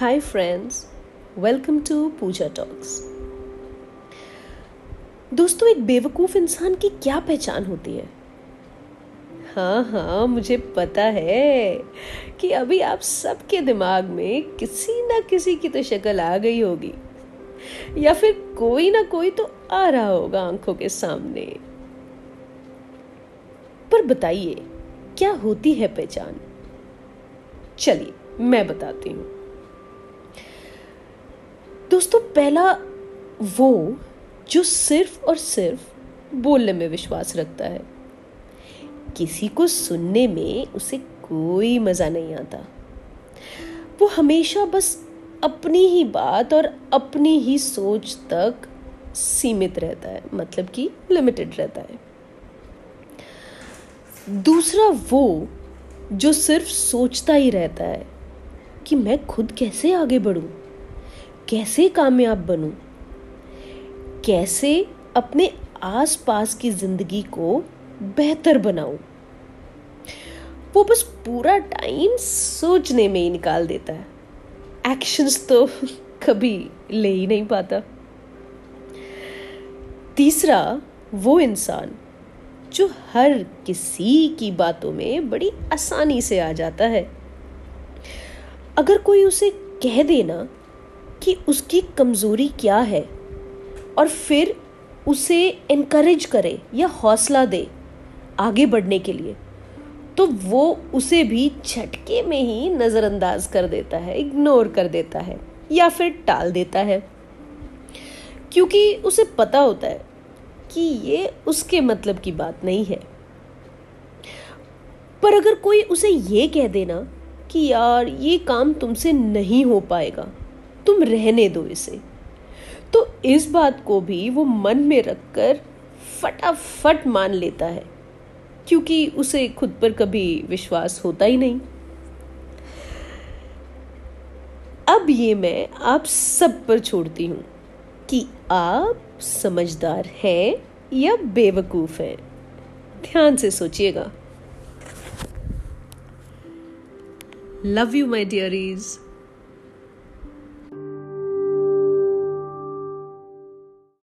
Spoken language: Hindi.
Hi, friends. Welcome to Pooja Talks दोस्तों एक बेवकूफ़ इंसान की क्या पहचान होती है? हाँ हाँ मुझे पता है कि अभी आप सबके दिमाग में किसी ना किसी की तो शक्ल आ गई होगी। या फिर कोई ना कोई तो आ रहा होगा आँखों के सामने। पर बताइए क्या होती है पहचान? चलिए मैं बताती हूँ। दोस्तों पहला वो जो सिर्फ़ और सिर्फ़ बोलने में विश्वास रखता है। किसी को सुनने में उसे कोई मज़ा नहीं आता। वो हमेशा बस अपनी ही बात और अपनी ही सोच तक सीमित रहता है मतलब कि लिमिटेड रहता है। दूसरा वो जो सिर्फ़ सोचता ही रहता है कि मैं खुद कैसे आगे बढ़ूं? कैसे कामयाब बनूं? कैसे अपने आसपास की ज़िंदगी को बेहतर बनाऊँ? वो बस पूरा टाइम सोचने में ही निकाल देता है। एक्शंस तो कभी ले ही नहीं पाता। तीसरा, वो इंसान जो हर किसी की बातों में बड़ी आसानी से आ जाता है। अगर कोई उसे कह देना कि उसकी कमज़ोरी क्या है और फिर उसे इनकरेज करे या हौसला दे आगे बढ़ने के लिए तो वो उसे भी झटके में ही नज़रअंदाज कर देता है इग्नोर कर देता है या फिर टाल देता है। क्योंकि उसे पता होता है कि ये उसके मतलब की बात नहीं है। पर अगर कोई उसे ये कह देना कि यार ये काम तुमसे नहीं हो पाएगा तुम रहने दो इसे। तो इस बात को भी वो मन में रखकर फटाफट मान लेता है, क्योंकि उसे खुद पर कभी विश्वास होता ही नहीं। अब ये मैं आप सब पर छोड़ती हूँ कि आप समझदार हैं या बेवकूफ़ हैं। ध्यान से सोचिएगा। Love you my डियरीज़